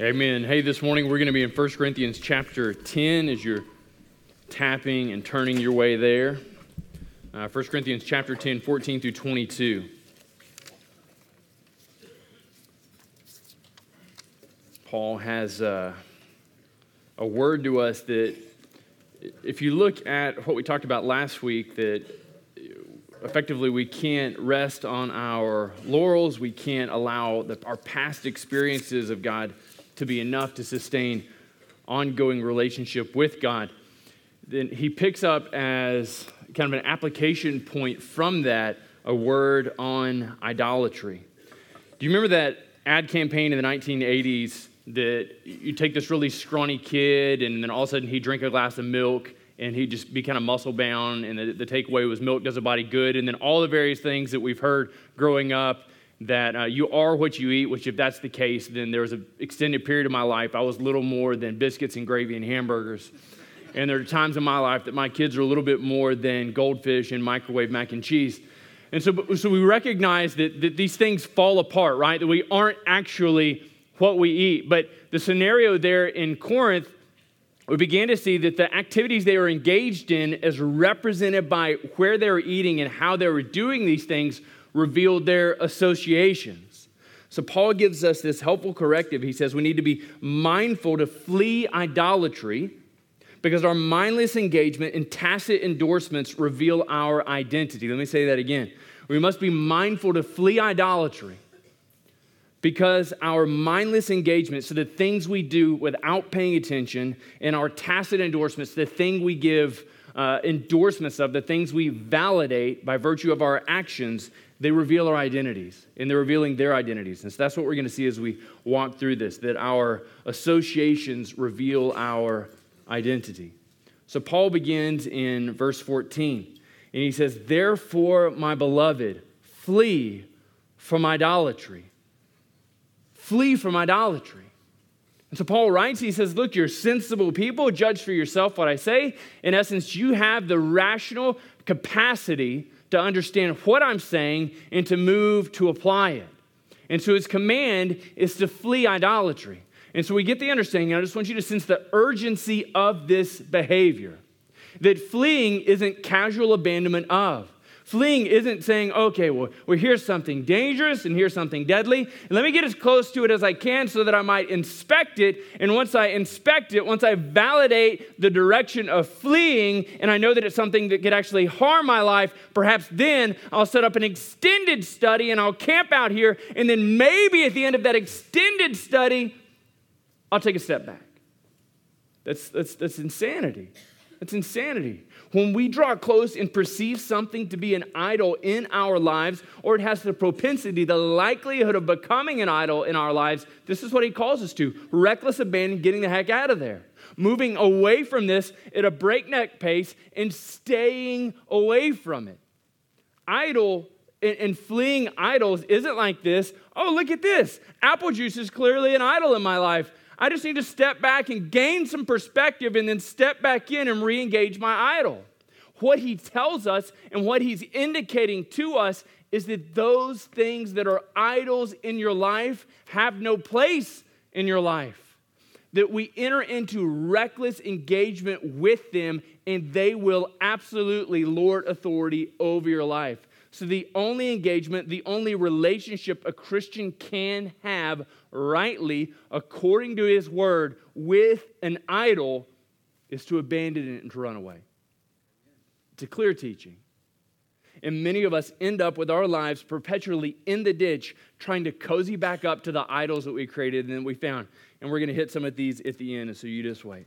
Amen. Hey, this morning we're going to be in 1 Corinthians chapter 10 as you're tapping and turning your way there. Uh, 1 Corinthians chapter 10, 14 through 22. Paul has uh, a word to us that, if you look at what we talked about last week, that effectively we can't rest on our laurels. We can't allow the, our past experiences of God to be enough to sustain ongoing relationship with God. Then he picks up as kind of an application point from that a word on idolatry. Do you remember that ad campaign in the 1980s that you take this really scrawny kid and then all of a sudden he'd drink a glass of milk and he'd just be kind of muscle bound and the, the takeaway was milk does a body good and then all the various things that we've heard growing up that uh, you are what you eat, which, if that's the case, then there was an extended period of my life I was little more than biscuits and gravy and hamburgers. And there are times in my life that my kids are a little bit more than goldfish and microwave mac and cheese. And so, so we recognize that, that these things fall apart, right? That we aren't actually what we eat. But the scenario there in Corinth, we began to see that the activities they were engaged in, as represented by where they were eating and how they were doing these things, revealed their associations. So Paul gives us this helpful corrective. He says we need to be mindful to flee idolatry because our mindless engagement and tacit endorsements reveal our identity. Let me say that again. We must be mindful to flee idolatry because our mindless engagement, so the things we do without paying attention, and our tacit endorsements, the thing we give uh, endorsements of, the things we validate by virtue of our actions, they reveal our identities and they're revealing their identities. And so that's what we're going to see as we walk through this that our associations reveal our identity. So Paul begins in verse 14 and he says, Therefore, my beloved, flee from idolatry. Flee from idolatry. And so Paul writes, he says, Look, you're sensible people, judge for yourself what I say. In essence, you have the rational capacity to understand what I'm saying and to move to apply it. And so his command is to flee idolatry. And so we get the understanding, I just want you to sense the urgency of this behavior. That fleeing isn't casual abandonment of. Fleeing isn't saying, okay, well, well, here's something dangerous and here's something deadly. Let me get as close to it as I can so that I might inspect it. And once I inspect it, once I validate the direction of fleeing, and I know that it's something that could actually harm my life, perhaps then I'll set up an extended study and I'll camp out here. And then maybe at the end of that extended study, I'll take a step back. That's, that's, that's insanity. That's insanity. When we draw close and perceive something to be an idol in our lives, or it has the propensity, the likelihood of becoming an idol in our lives, this is what he calls us to reckless abandon, getting the heck out of there. Moving away from this at a breakneck pace and staying away from it. Idol and, fleeing idols isn't like this. Oh, look at this. Apple juice is clearly an idol in my life. I just need to step back and gain some perspective and then step back in and re engage my idol. What he tells us and what he's indicating to us is that those things that are idols in your life have no place in your life. That we enter into reckless engagement with them and they will absolutely lord authority over your life. So, the only engagement, the only relationship a Christian can have rightly, according to his word, with an idol is to abandon it and to run away. It's a clear teaching. And many of us end up with our lives perpetually in the ditch, trying to cozy back up to the idols that we created and that we found. And we're going to hit some of these at the end, and so you just wait.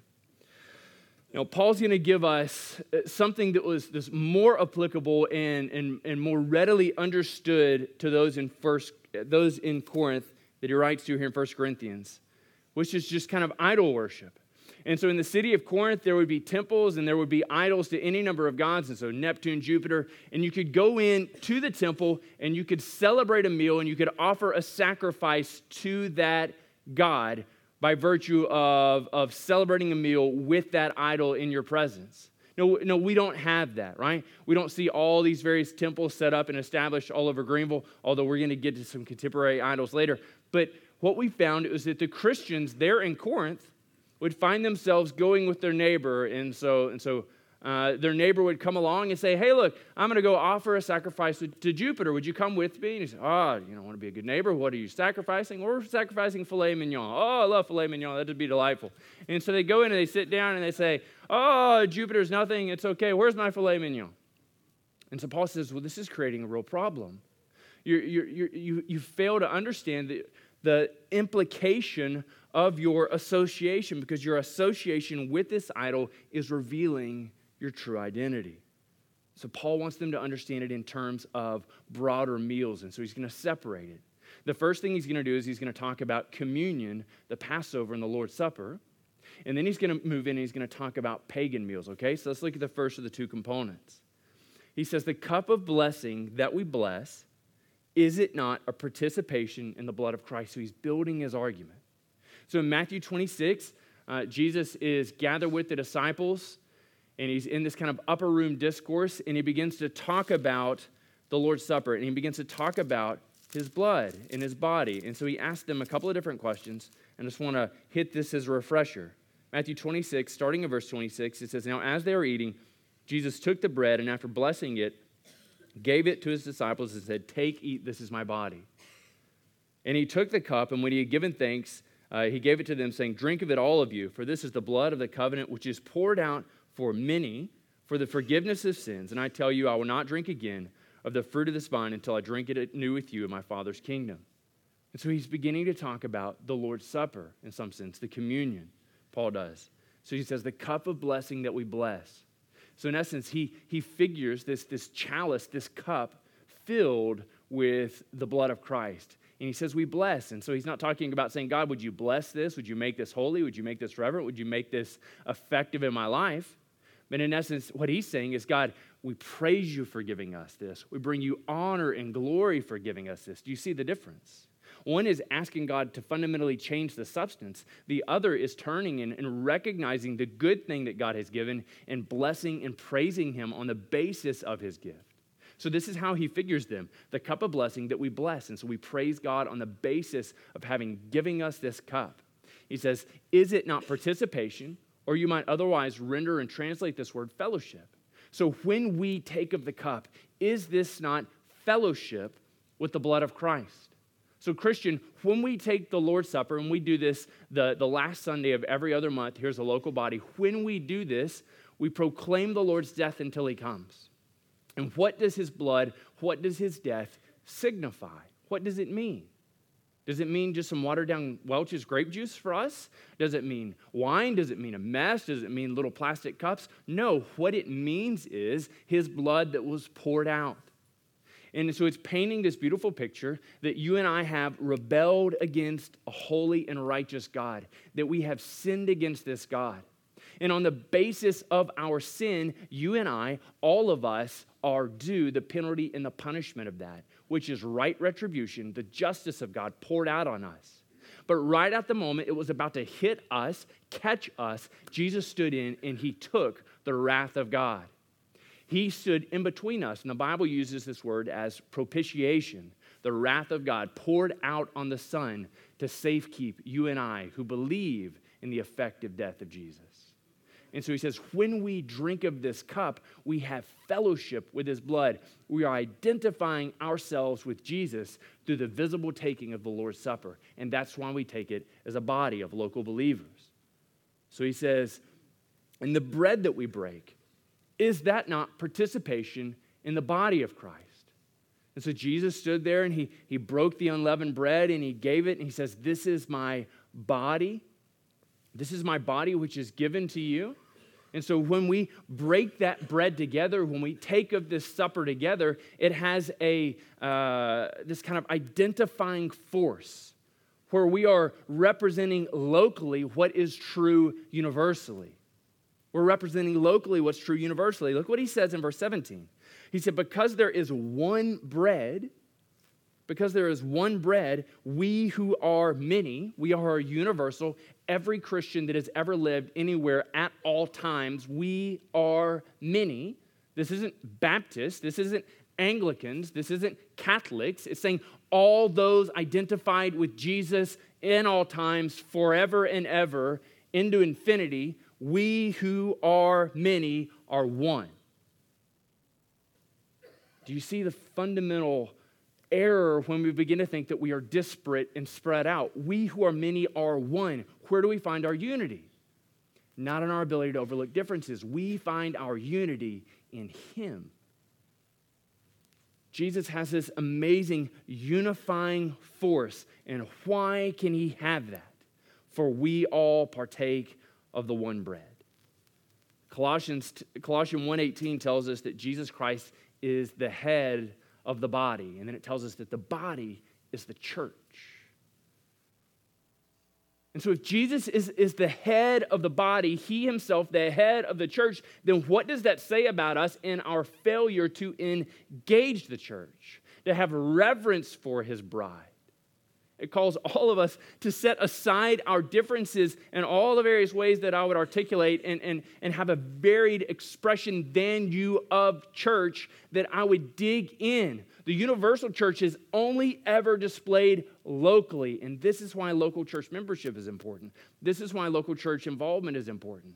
Now, Paul's going to give us uh, something that was this more applicable and, and, and more readily understood to those in, first, those in Corinth that he writes to here in 1 Corinthians, which is just kind of idol worship. And so in the city of Corinth, there would be temples and there would be idols to any number of gods. And so Neptune, Jupiter. And you could go in to the temple and you could celebrate a meal and you could offer a sacrifice to that God by virtue of, of celebrating a meal with that idol in your presence. No, no, we don't have that, right? We don't see all these various temples set up and established all over Greenville, although we're going to get to some contemporary idols later. But what we found was that the Christians there in Corinth would find themselves going with their neighbor. And so, and so uh, their neighbor would come along and say, Hey, look, I'm going to go offer a sacrifice to, Jupiter. Would you come with me? And he said, Oh, you don't want to be a good neighbor. What are you sacrificing? We're sacrificing filet mignon. Oh, I love filet mignon. That'd be delightful. And so they go in and they sit down and they say, Oh, Jupiter's nothing. It's okay. Where's my filet mignon? And so Paul says, Well, this is creating a real problem. you you you you fail to understand the, the implication of your association because your association with this idol is revealing your true identity. So, Paul wants them to understand it in terms of broader meals, and so he's going to separate it. The first thing he's going to do is he's going to talk about communion, the Passover, and the Lord's Supper. And then he's going to move in and he's going to talk about pagan meals, okay? So let's look at the first of the two components. He says, The cup of blessing that we bless, is it not a participation in the blood of Christ? So he's building his argument. So in Matthew 26, uh, Jesus is gathered with the disciples and he's in this kind of upper room discourse, and he begins to talk about the Lord's Supper, and he begins to talk about his blood in his body. And so he asked them a couple of different questions, and I just want to hit this as a refresher. Matthew 26, starting in verse 26, it says, Now as they were eating, Jesus took the bread, and after blessing it, gave it to his disciples and said, Take, eat, this is my body. And he took the cup, and when he had given thanks, uh, he gave it to them, saying, Drink of it, all of you, for this is the blood of the covenant, which is poured out for many for the forgiveness of sins. And I tell you, I will not drink again of the fruit of this vine until I drink it anew with you in my Father's kingdom. And so he's beginning to talk about the Lord's Supper in some sense, the communion, Paul does. So he says, the cup of blessing that we bless. So in essence, he, he figures this, this chalice, this cup filled with the blood of Christ. And he says, We bless. And so he's not talking about saying, God, would you bless this? Would you make this holy? Would you make this reverent? Would you make this effective in my life? But in essence, what he's saying is, God, we praise you for giving us this. We bring you honor and glory for giving us this. Do you see the difference? One is asking God to fundamentally change the substance. The other is turning and, recognizing the good thing that God has given and blessing and praising Him on the basis of His gift. So, this is how He figures them the cup of blessing that we bless. And so we praise God on the basis of having giving us this cup. He says, Is it not participation? Or you might otherwise render and translate this word fellowship. So when we take of the cup, is this not fellowship with the blood of Christ? So, Christian, when we take the Lord's Supper, and we do this the, the last Sunday of every other month, here's a local body, when we do this, we proclaim the Lord's death until he comes. And what does his blood, what does his death signify? What does it mean? Does it mean just some watered down Welch's grape juice for us? Does it mean wine? Does it mean a mess? Does it mean little plastic cups? No, what it means is his blood that was poured out. And so it's painting this beautiful picture that you and I have rebelled against a holy and righteous God, that we have sinned against this God. And on the basis of our sin, you and I, all of us, are due the penalty and the punishment of that which is right retribution, the justice of God poured out on us. But right at the moment it was about to hit us, catch us, Jesus stood in and he took the wrath of God. He stood in between us, and the Bible uses this word as propitiation, the wrath of God poured out on the Son to safekeep you and I who believe in the effective death of Jesus. And so he says, when we drink of this cup, we have fellowship with his blood. We are identifying ourselves with Jesus through the visible taking of the Lord's Supper. And that's why we take it as a body of local believers. So he says, and the bread that we break, is that not participation in the body of Christ? And so Jesus stood there and he, he broke the unleavened bread and he gave it and he says, This is my body. This is my body which is given to you. And so when we break that bread together, when we take of this supper together, it has a uh, this kind of identifying force where we are representing locally what is true universally. We're representing locally what's true universally. Look what he says in verse 17. He said, Because there is one bread, because there is one bread, we who are many, we are universal. Every Christian that has ever lived anywhere at all times, we are many. This isn't Baptist, this isn't Anglicans, this isn't Catholics. It's saying all those identified with Jesus in all times, forever and ever, into infinity, we who are many are one. Do you see the fundamental error when we begin to think that we are disparate and spread out? We who are many are one. Where do we find our unity? Not in our ability to overlook differences. We find our unity in Him. Jesus has this amazing unifying force. And why can He have that? For we all partake of the one bread. Colossians, Colossians 1.18 tells us that Jesus Christ is the head of the body. And then it tells us that the body is the church. And so, if Jesus is, is the head of the body, he himself, the head of the church, then what does that say about us in our failure to engage the church, to have reverence for his bride? It calls all of us to set aside our differences in all the various ways that I would articulate and, and, and have a varied expression than you of church that I would dig in. The universal church is only ever displayed locally, and this is why local church membership is important. This is why local church involvement is important.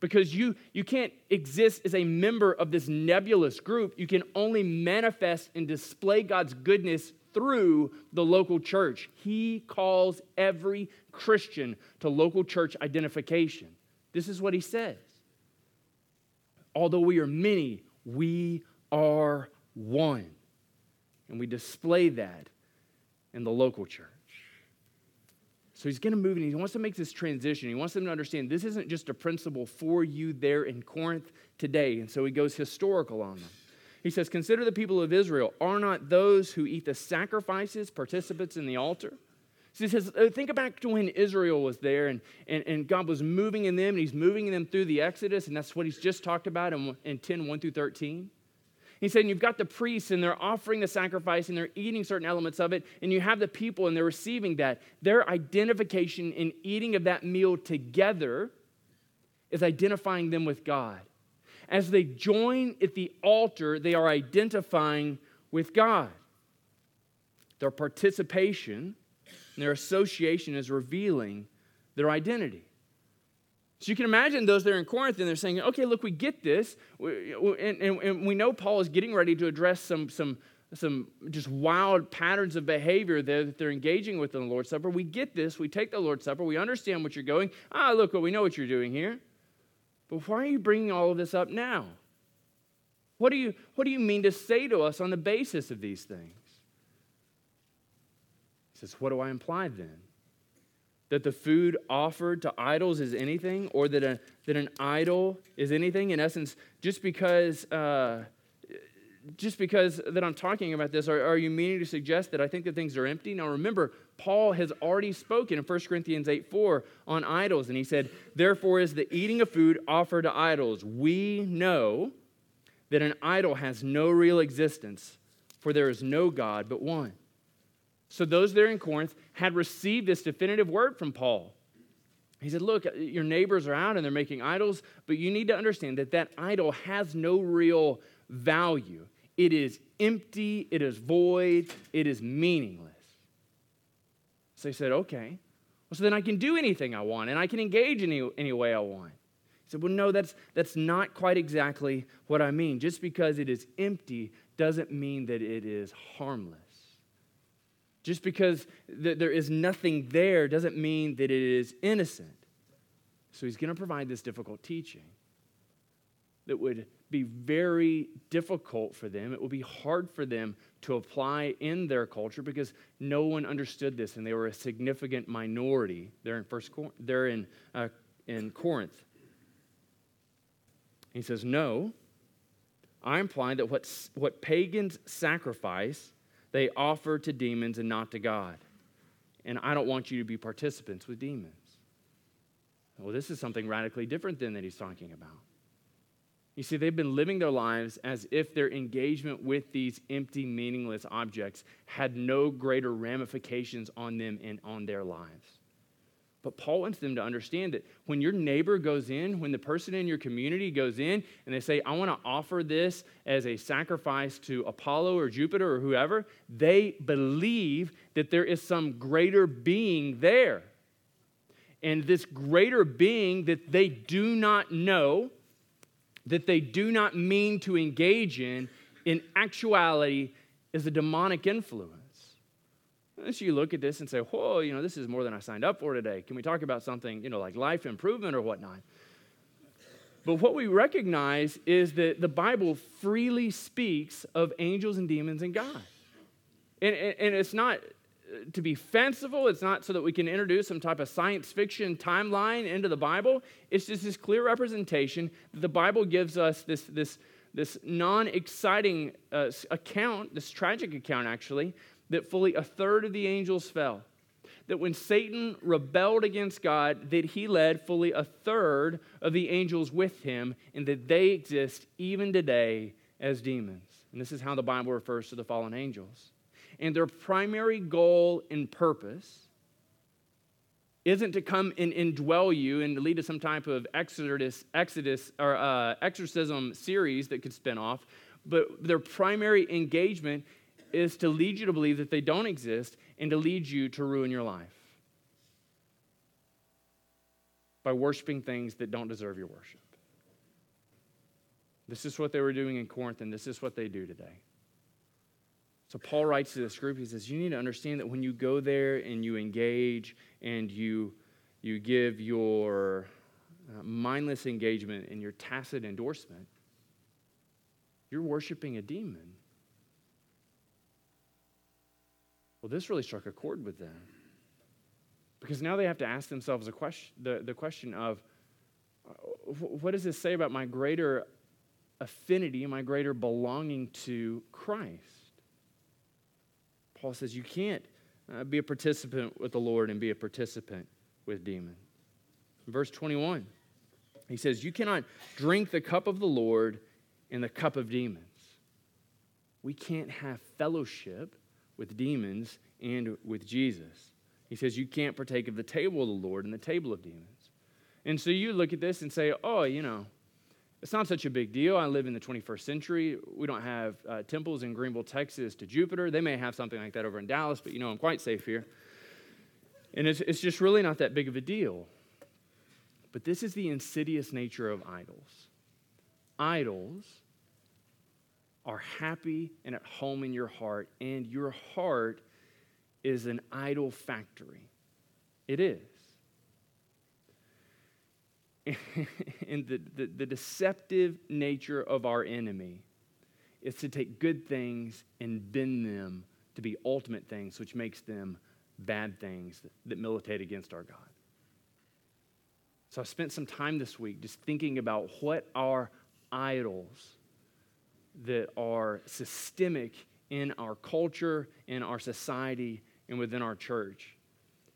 Because you, you can't exist as a member of this nebulous group. You can only manifest and display God's goodness through the local church. He calls every Christian to local church identification. This is what he says. Although we are many, we are one. And we display that in the local church. So he's going to move and he wants to make this transition. He wants them to understand this isn't just a principle for you there in Corinth today. And so he goes historical on them. He says, Consider the people of Israel. Are not those who eat the sacrifices participants in the altar? So he says, uh, Think back to when Israel was there and, and, and God was moving in them and he's moving them through the Exodus. And that's what he's just talked about in, in 10 1 through 13. He said, You've got the priests and they're offering the sacrifice and they're eating certain elements of it, and you have the people and they're receiving that. Their identification in eating of that meal together is identifying them with God. As they join at the altar, they are identifying with God. Their participation and their association is revealing their identity. So you can imagine those there in Corinth, and they're saying, okay, look, we get this. And, we know Paul is getting ready to address some, some, some just wild patterns of behavior that they're engaging with in the Lord's Supper. We get this. We take the Lord's Supper. We understand what you're going. Ah, look, well, we know what you're doing here. But why are you bringing all of this up now? What do you, what do you mean to say to us on the basis of these things? He says, What do I imply then? that the food offered to idols is anything, or that, a, that an idol is anything. In essence, just because, uh, just because that I'm talking about this, are, are you meaning to suggest that I think that things are empty? Now remember, Paul has already spoken in 1 Corinthians 8 4 on idols, and he said, Therefore is the eating of food offered to idols. We know that an idol has no real existence, for there is no God but one. So those there in Corinth had received this definitive word from Paul. He said, Look, your neighbors are out and they're making idols, but you need to understand that that idol has no real value. It is empty, it is void, it is meaningless. So he said, Okay, well, so then I can do anything I want and I can engage any, any way I want. He said, Well, no, that's, that's not quite exactly what I mean. Just because it is empty doesn't mean that it is harmless. Just because th- there is nothing there doesn't mean that it is innocent. So he's going to provide this difficult teaching that would be very difficult for them. It would be hard for them to apply in their culture because no one understood this and they were a significant minority there in first there in, uh, in Corinth. He says, No, I imply that what, what pagans sacrifice they offer to demons and not to God. And I don't want you to be participants with demons. Well, this is something radically different than that he's talking about. You see, they've been living their lives as if their engagement with these empty, meaningless objects had no greater ramifications on them and on their lives. But Paul wants them to understand that when your neighbor goes in, when the person in your community goes in and they say, I want to offer this as a sacrifice to Apollo or Jupiter or whoever, they believe that there is some greater being there. And this greater being that they do not know, that they do not mean to engage in, in actuality is a demonic influence. And so you look at this and say, whoa, you know, this is more than I signed up for today. Can we talk about something, you know, like life improvement or whatnot? But what we recognize is that the Bible freely speaks of angels and demons and God. And, and, and it's not to be fanciful, it's not so that we can introduce some type of science fiction timeline into the Bible. It's just this clear representation that the Bible gives us this, this, this non exciting uh, account, this tragic account actually, that fully a third of the angels fell. That when Satan rebelled against God, that he led fully a third of the angels with him, and that they exist even today as demons. And this is how the Bible refers to the fallen angels. And their primary goal and purpose isn't to come and indwell you and lead to some type of exodus, exodus or uh, exorcism series that could spin off, but their primary engagement is to lead you to believe that they don't exist and to lead you to ruin your life by worshiping things that don't deserve your worship. This is what they were doing in Corinth, and this is what they do today. So Paul writes to this group, he says, You need to understand that when you go there and you engage and you, you give your uh, mindless engagement and your tacit endorsement, you're worshiping a demon. Well, this really struck a chord with them. Because now they have to ask themselves a question, the, the question of uh, what does this say about my greater affinity, my greater belonging to Christ? Paul says you can't uh, be a participant with the Lord and be a participant with demons. verse 21, he says, You cannot drink the cup of the Lord and the cup of demons. We can't have fellowship with demons and with Jesus. He says you can't partake of the table of the Lord and the table of demons. And so you look at this and say, oh, you know, it's not such a big deal. I live in the 21st century. We don't have uh, temples in Greenville, Texas to Jupiter. They may have something like that over in Dallas, but you know, I'm quite safe here. And it's, it's just really not that big of a deal. But this is the insidious nature of idols. Idols are happy and at home in your heart, and your heart is an idol factory. It is. and the, the, the, deceptive nature of our enemy is to take good things and bend them to be ultimate things, which makes them bad things that, that militate against our God. So I spent some time this week just thinking about what are idols that are systemic in our culture, in our society, and within our church.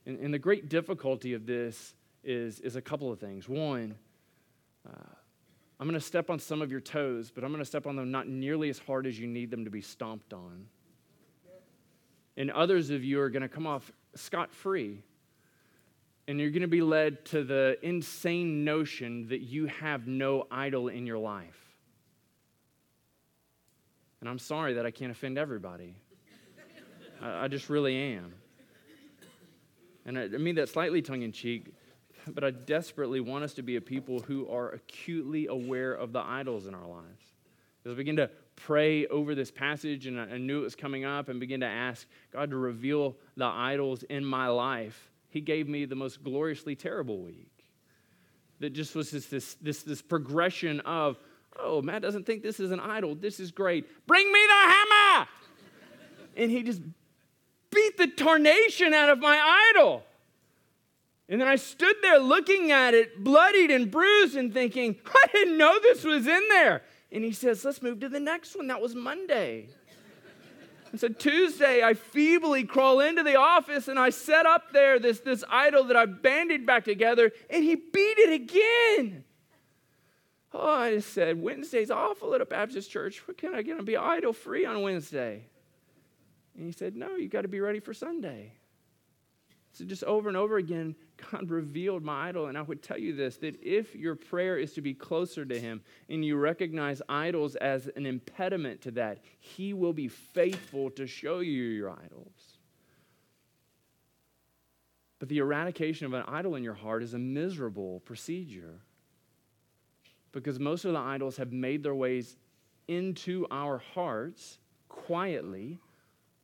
And, and the great difficulty of this is, is a couple of things. One, uh, I'm going to step on some of your toes, but I'm going to step on them not nearly as hard as you need them to be stomped on. And others of you are going to come off scot free. And you're going to be led to the insane notion that you have no idol in your life. And I'm sorry that I can't offend everybody. I, I just really am. And I, I mean that slightly tongue in cheek, but I desperately want us to be a people who are acutely aware of the idols in our lives. As I begin to pray over this passage and I knew it was coming up and begin to ask God to reveal the idols in my life, He gave me the most gloriously terrible week. That just was this, this, this, this progression of Oh, Matt doesn't think this is an idol. This is great. Bring me the hammer! and he just beat the tarnation out of my idol. And then I stood there looking at it, bloodied and bruised, and thinking, I didn't know this was in there. And he says, Let's move to the next one. That was Monday. And so Tuesday, I feebly crawl into the office and I set up there this, this idol that I banded back together, and he beat it again. Oh, I just said, Wednesday's awful at a Baptist church. What can I get to be idol free on Wednesday? And he said, No, you got to be ready for Sunday. So just over and over again, God revealed my idol. And I would tell you this that if your prayer is to be closer to Him and you recognize idols as an impediment to that, He will be faithful to show you your idols. But the eradication of an idol in your heart is a miserable procedure because most of the idols have made their ways into our hearts quietly,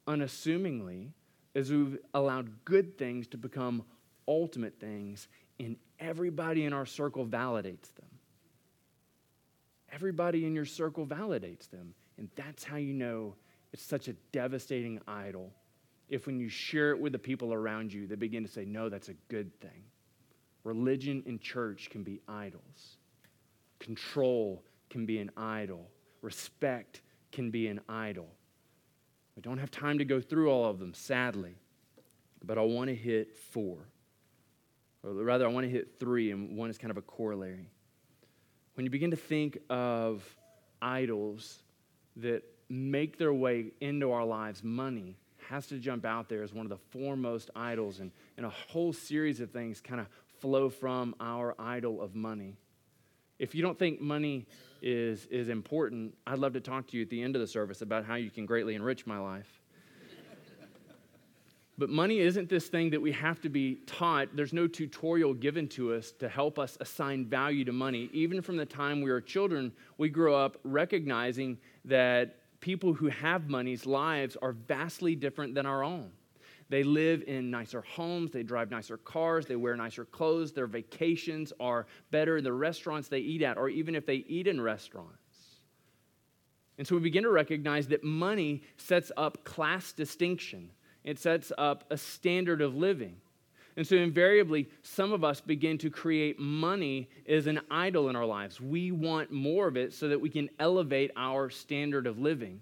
unassumingly, as we've allowed good things to become ultimate things, and everybody in our circle validates them. Everybody in your circle validates them. And that's how you know it's such a devastating idol. If when you share it with the people around you, they begin to say, no, that's a good thing. Religion and church can be idols. Control can be an idol. Respect can be an idol. We don't have time to go through all of them, sadly, but I want to hit four. Or rather, I want to hit three, and one is kind of a corollary. When you begin to think of idols that make their way into our lives, money has to jump out there as one of the foremost idols, and, and a whole series of things kind of flow from our idol of money. If you don't think money is, is important, I'd love to talk to you at the end of the service about how you can greatly enrich my life. but money isn't this thing that we have to be taught. There's no tutorial given to us to help us assign value to money. Even from the time we were children, we grow up recognizing that people who have money's lives are vastly different than our own. They live in nicer homes, they drive nicer cars, they wear nicer clothes, their vacations are better, the restaurants they eat at, or even if they eat in restaurants. And so we begin to recognize that money sets up class distinction, it sets up a standard of living. And so, invariably, some of us begin to create money as an idol in our lives. We want more of it so that we can elevate our standard of living.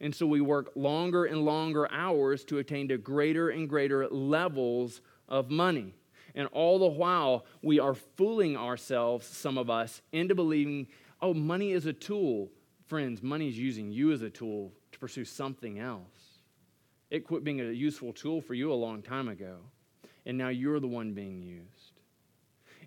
And so we work longer and longer hours to attain to greater and greater levels of money. And all the while, we are fooling ourselves, some of us, into believing, oh, money is a tool. Friends, money is using you as a tool to pursue something else. It quit being a useful tool for you a long time ago, and now you're the one being used.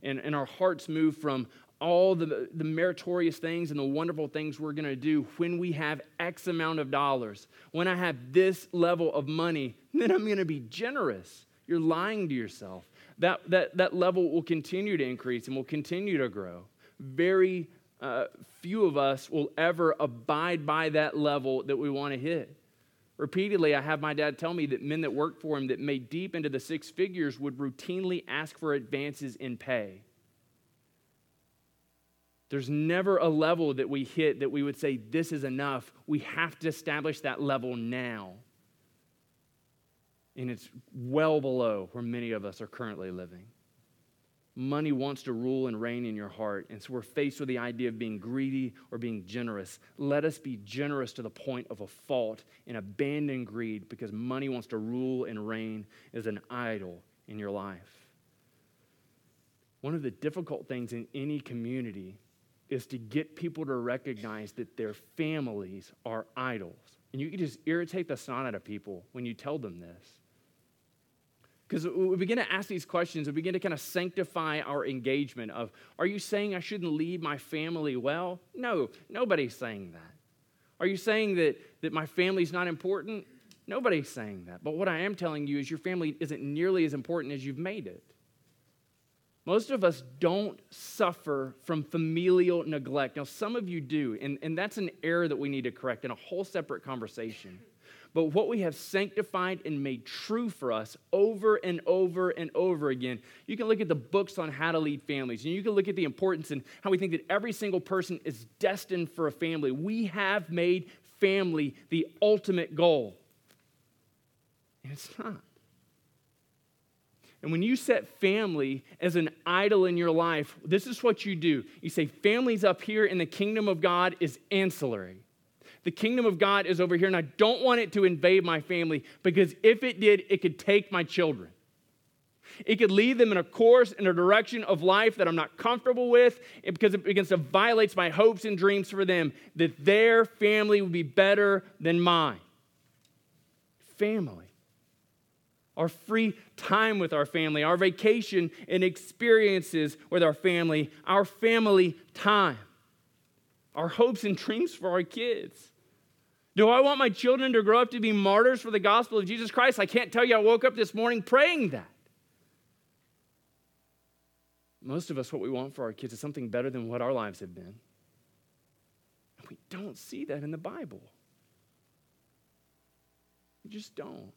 And, and our hearts move from, all the, the meritorious things and the wonderful things we're going to do when we have X amount of dollars. When I have this level of money, then I'm going to be generous. You're lying to yourself. That, that, that level will continue to increase and will continue to grow. Very uh, few of us will ever abide by that level that we want to hit. Repeatedly, I have my dad tell me that men that worked for him that made deep into the six figures would routinely ask for advances in pay. There's never a level that we hit that we would say, this is enough. We have to establish that level now. And it's well below where many of us are currently living. Money wants to rule and reign in your heart. And so we're faced with the idea of being greedy or being generous. Let us be generous to the point of a fault and abandon greed because money wants to rule and reign as an idol in your life. One of the difficult things in any community is to get people to recognize that their families are idols. And you can just irritate the snot out of people when you tell them this. Because we begin to ask these questions, we begin to kind of sanctify our engagement of, are you saying I shouldn't lead my family well? No, nobody's saying that. Are you saying that, that my family's not important? Nobody's saying that. But what I am telling you is your family isn't nearly as important as you've made it. Most of us don't suffer from familial neglect. Now, some of you do, and, and that's an error that we need to correct in a whole separate conversation. But what we have sanctified and made true for us over and over and over again, you can look at the books on how to lead families, and you can look at the importance and how we think that every single person is destined for a family. We have made family the ultimate goal. And it's not. And when you set family as an idol in your life, this is what you do. You say, Family's up here, and the kingdom of God is ancillary. The kingdom of God is over here, and I don't want it to invade my family because if it did, it could take my children. It could lead them in a course, in a direction of life that I'm not comfortable with because it begins to violate my hopes and dreams for them that their family would be better than mine. Family. Our free time with our family, our vacation and experiences with our family, our family time, our hopes and dreams for our kids. Do I want my children to grow up to be martyrs for the gospel of Jesus Christ? I can't tell you I woke up this morning praying that. Most of us, what we want for our kids is something better than what our lives have been. And we don't see that in the Bible. We just don't.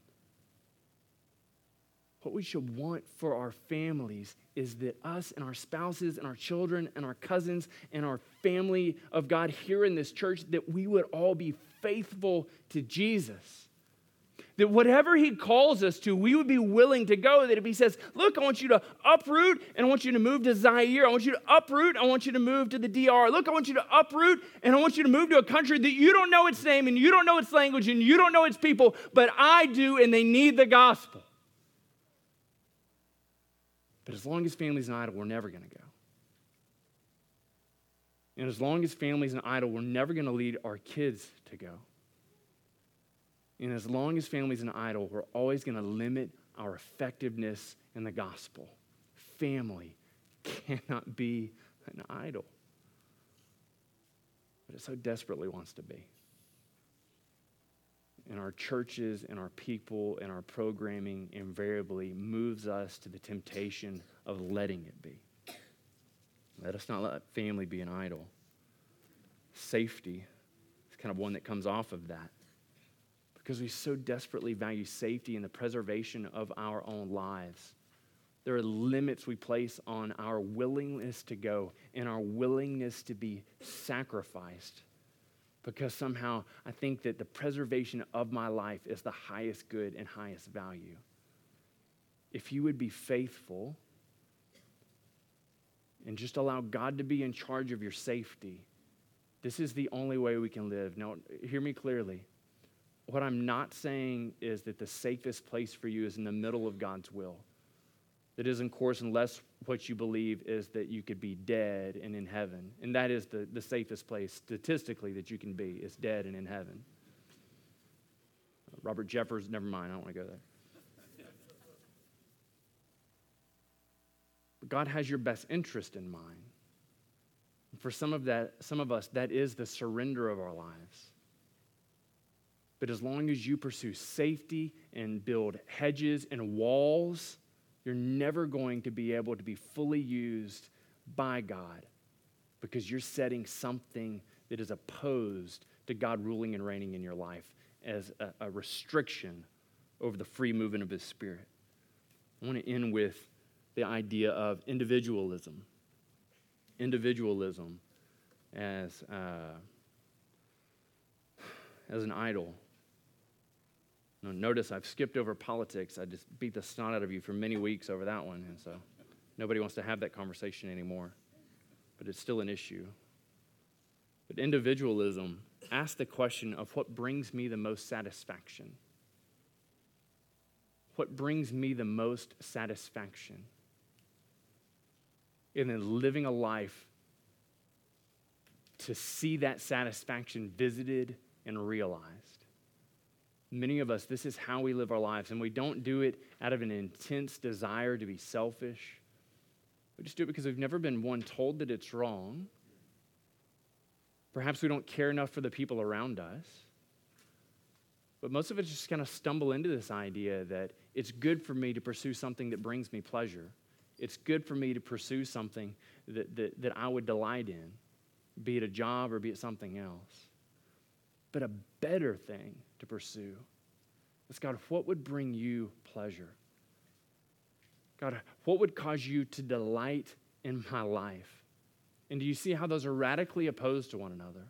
What we should want for our families is that us and our spouses and our children and our cousins and our family of God here in this church, that we would all be faithful to Jesus. That whatever he calls us to, we would be willing to go. That if he says, Look, I want you to uproot and I want you to move to Zaire. I want you to uproot. I want you to move to the DR. Look, I want you to uproot and I want you to move to a country that you don't know its name and you don't know its language and you don't know its people, but I do and they need the gospel. But as long as family's an idol, we're never going to go. And as long as family's an idol, we're never going to lead our kids to go. And as long as family's an idol, we're always going to limit our effectiveness in the gospel. Family cannot be an idol, but it so desperately wants to be and our churches and our people and our programming invariably moves us to the temptation of letting it be. Let us not let family be an idol. Safety is kind of one that comes off of that because we so desperately value safety and the preservation of our own lives. There are limits we place on our willingness to go and our willingness to be sacrificed because somehow I think that the preservation of my life is the highest good and highest value. If you would be faithful and just allow God to be in charge of your safety, this is the only way we can live. Now, hear me clearly. What I'm not saying is that the safest place for you is in the middle of God's will that is in course unless what you believe is that you could be dead and in heaven. And that is the, the safest place statistically that you can be, is dead and in heaven. Robert Jeffress, never mind, I don't want to go there. But God has your best interest in mind. For some of that, some of us, that is the surrender of our lives. But as long as you pursue safety and build hedges and walls, you're never going to be able to be fully used by God because you're setting something that is opposed to God ruling and reigning in your life as a, a restriction over the free movement of His Spirit. I want to end with the idea of individualism. Individualism as, uh, as an idol. Now, notice I've skipped over politics. I just beat the snot out of you for many weeks over that one, and so nobody wants to have that conversation anymore. But it's still an issue. But individualism asks the question of what brings me the most satisfaction. What brings me the most satisfaction? And then living a life to see that satisfaction visited and realized. Many of us, this is how we live our lives, and we don't do it out of an intense desire to be selfish. We just do it because we've never been, one, told that it's wrong. Perhaps we don't care enough for the people around us. But most of us just kind of stumble into this idea that it's good for me to pursue something that brings me pleasure. It's good for me to pursue something that, that, that I would delight in, be it a job or be it something else. But a better thing to pursue. It's God, what would bring you pleasure? God, what would cause you to delight in my life? And do you see how those are radically opposed to one another?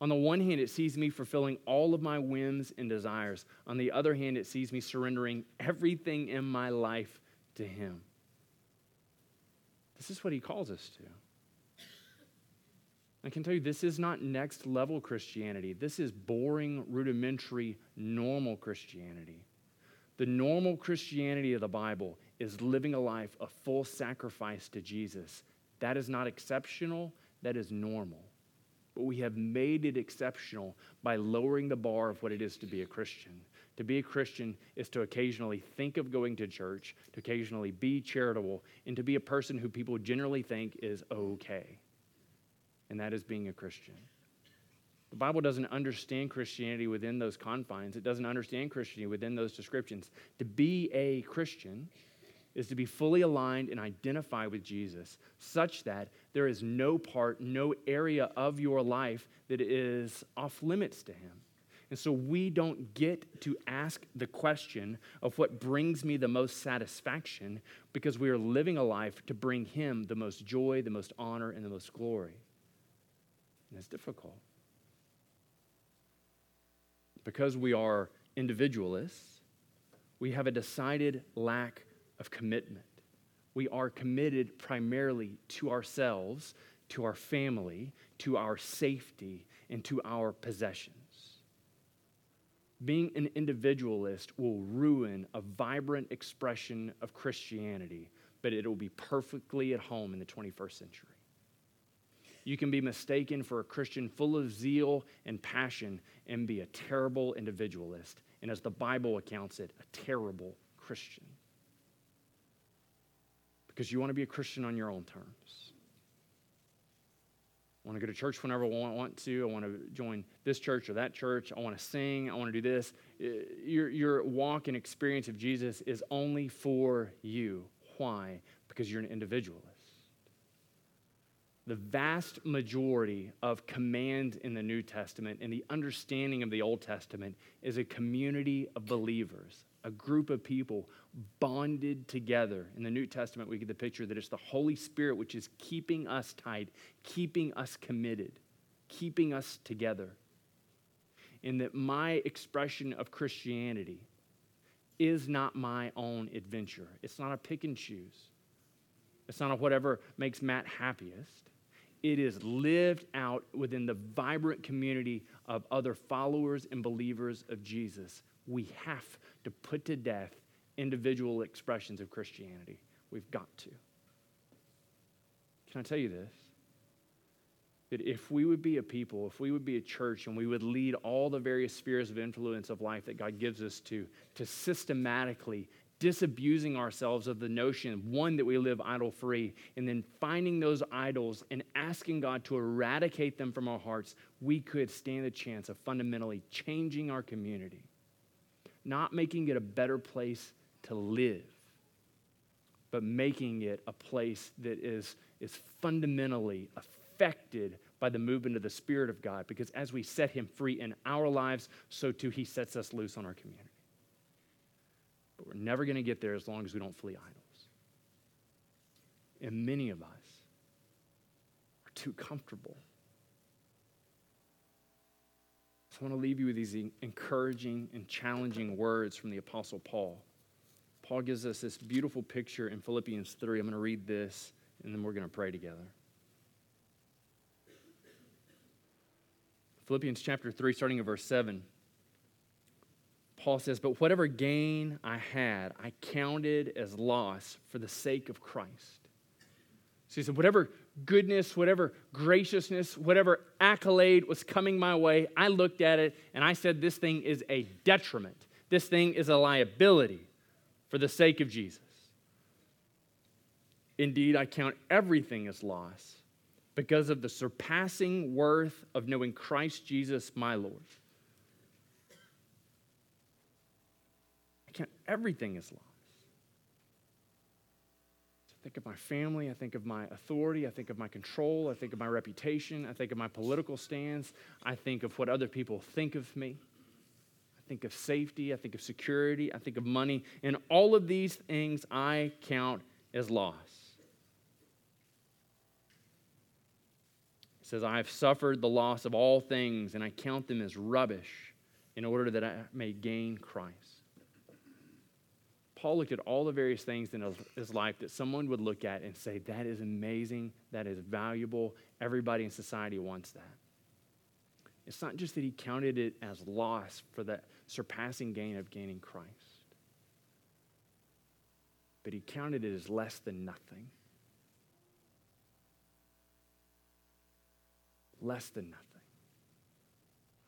On the one hand, it sees me fulfilling all of my whims and desires. On the other hand, it sees me surrendering everything in my life to Him. This is what He calls us to. I can tell you, this is not next level Christianity. This is boring, rudimentary, normal Christianity. The normal Christianity of the Bible is living a life of full sacrifice to Jesus. That is not exceptional, that is normal. But we have made it exceptional by lowering the bar of what it is to be a Christian. To be a Christian is to occasionally think of going to church, to occasionally be charitable, and to be a person who people generally think is okay. And that is being a Christian. The Bible doesn't understand Christianity within those confines, it doesn't understand Christianity within those descriptions. To be a Christian is to be fully aligned and identify with Jesus, such that there is no part, no area of your life that is off limits to Him. And so we don't get to ask the question of what brings me the most satisfaction because we are living a life to bring Him the most joy, the most honor, and the most glory. And it's difficult. Because we are individualists, we have a decided lack of commitment. We are committed primarily to ourselves, to our family, to our safety, and to our possessions. Being an individualist will ruin a vibrant expression of Christianity, but it will be perfectly at home in the 21st century. You can be mistaken for a Christian full of zeal and passion and be a terrible individualist, and as the Bible accounts it, a terrible Christian because you want to be a Christian on your own terms. I want to go to church whenever I want to. I want to join this church or that church. I want to sing. I want to do this. Uh, your, your walk and experience of Jesus is only for you. Why? Because you're an individualist. The vast majority of commands in the New Testament and the understanding of the Old Testament is a community of believers, a group of people bonded together. In the New Testament, we get the picture that it's the Holy Spirit which is keeping us tight, keeping us committed, keeping us together. And that my expression of Christianity is not my own adventure. It's not a pick and choose. It's not a whatever makes Matt happiest. It is lived out within the vibrant community of other followers and believers of Jesus we have to put to death individual expressions of Christianity. We've got to. Can I tell you this? That if we would be a people, if we would be a church, and we would lead all the various spheres of influence of life that God gives us to, to systematically disabusing ourselves of the notion, one, that we live idol free, and then finding those idols and asking God to eradicate them from our hearts, we could stand a chance of fundamentally changing our community not making it a better place to live, but making it a place that is, is fundamentally affected by the movement of the Spirit of God. Because as we set Him free in our lives, so too He sets us loose on our community. But we're never going to get there as long as we don't flee idols. And many of us are too comfortable so I want to leave you with these encouraging and challenging words from the Apostle Paul. Paul gives us this beautiful picture in Philippians 3. I'm going to read this, and then we're going to pray together. Philippians chapter 3, starting at verse 7. Paul says, But whatever gain I had, I counted as loss for the sake of Christ. So he said, whatever goodness, whatever graciousness, whatever accolade was coming my way, I looked at it and I said, this thing is a detriment. This thing is a liability for the sake of Jesus. Indeed, I count everything as loss because of the surpassing worth of knowing Christ Jesus, my Lord. Count everything as loss I think of my family. I think of my authority. I think of my control. I think of my reputation. I think of my political stance. I think of what other people think of me. I think of safety. I think of security. I think of money. And all of these things I count as loss. It says, I have suffered the loss of all things, and I count them as rubbish in order that I may gain Christ. Paul looked at all the various things in his life that someone would look at and say, that is amazing, that is valuable. Everybody in society wants that. It's not just that he counted it as loss for the surpassing gain of gaining Christ, but he counted it as less than nothing. Less than nothing.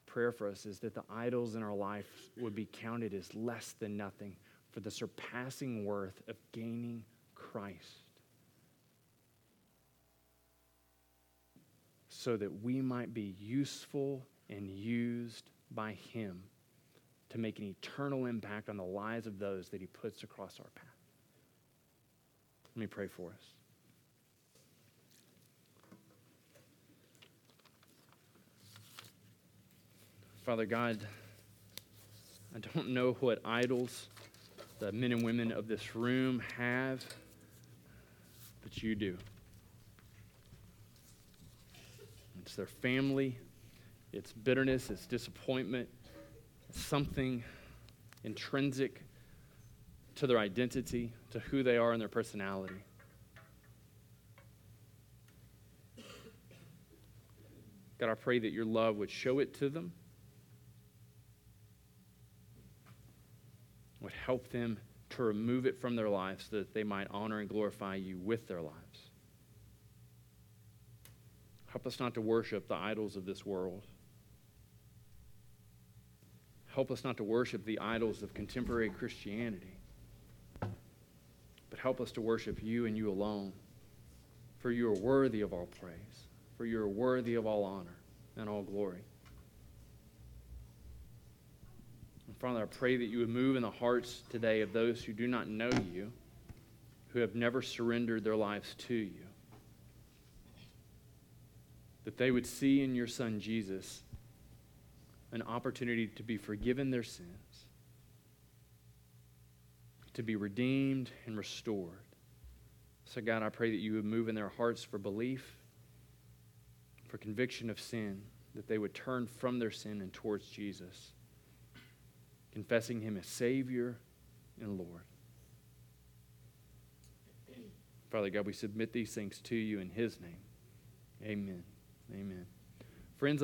prayer for us is that the idols in our life would be counted as less than nothing for the surpassing worth of gaining Christ. So that we might be useful and used by Him to make an eternal impact on the lives of those that He puts across our path. Let me pray for us. Father God, I don't know what idols the men and women of this room have, but you do. It's their family, it's bitterness, it's disappointment, it's something intrinsic to their identity, to who they are and their personality. God, I pray that your love would show it to them, would help them to remove it from their lives so that they might honor and glorify you with their lives. Help us not to worship the idols of this world. Help us not to worship the idols of contemporary Christianity, but help us to worship you and you alone. For you are worthy of all praise, for you are worthy of all honor and all glory. And Father, I pray that you would move in the hearts today of those who do not know you, who have never surrendered their lives to you. That they would see in your Son Jesus an opportunity to be forgiven their sins, to be redeemed and restored. So, God, I pray that you would move in their hearts for belief, for conviction of sin, that they would turn from their sin and towards Jesus, confessing him as Savior and Lord. Father God, we submit these things to you in his name. Amen. Amen. Friends,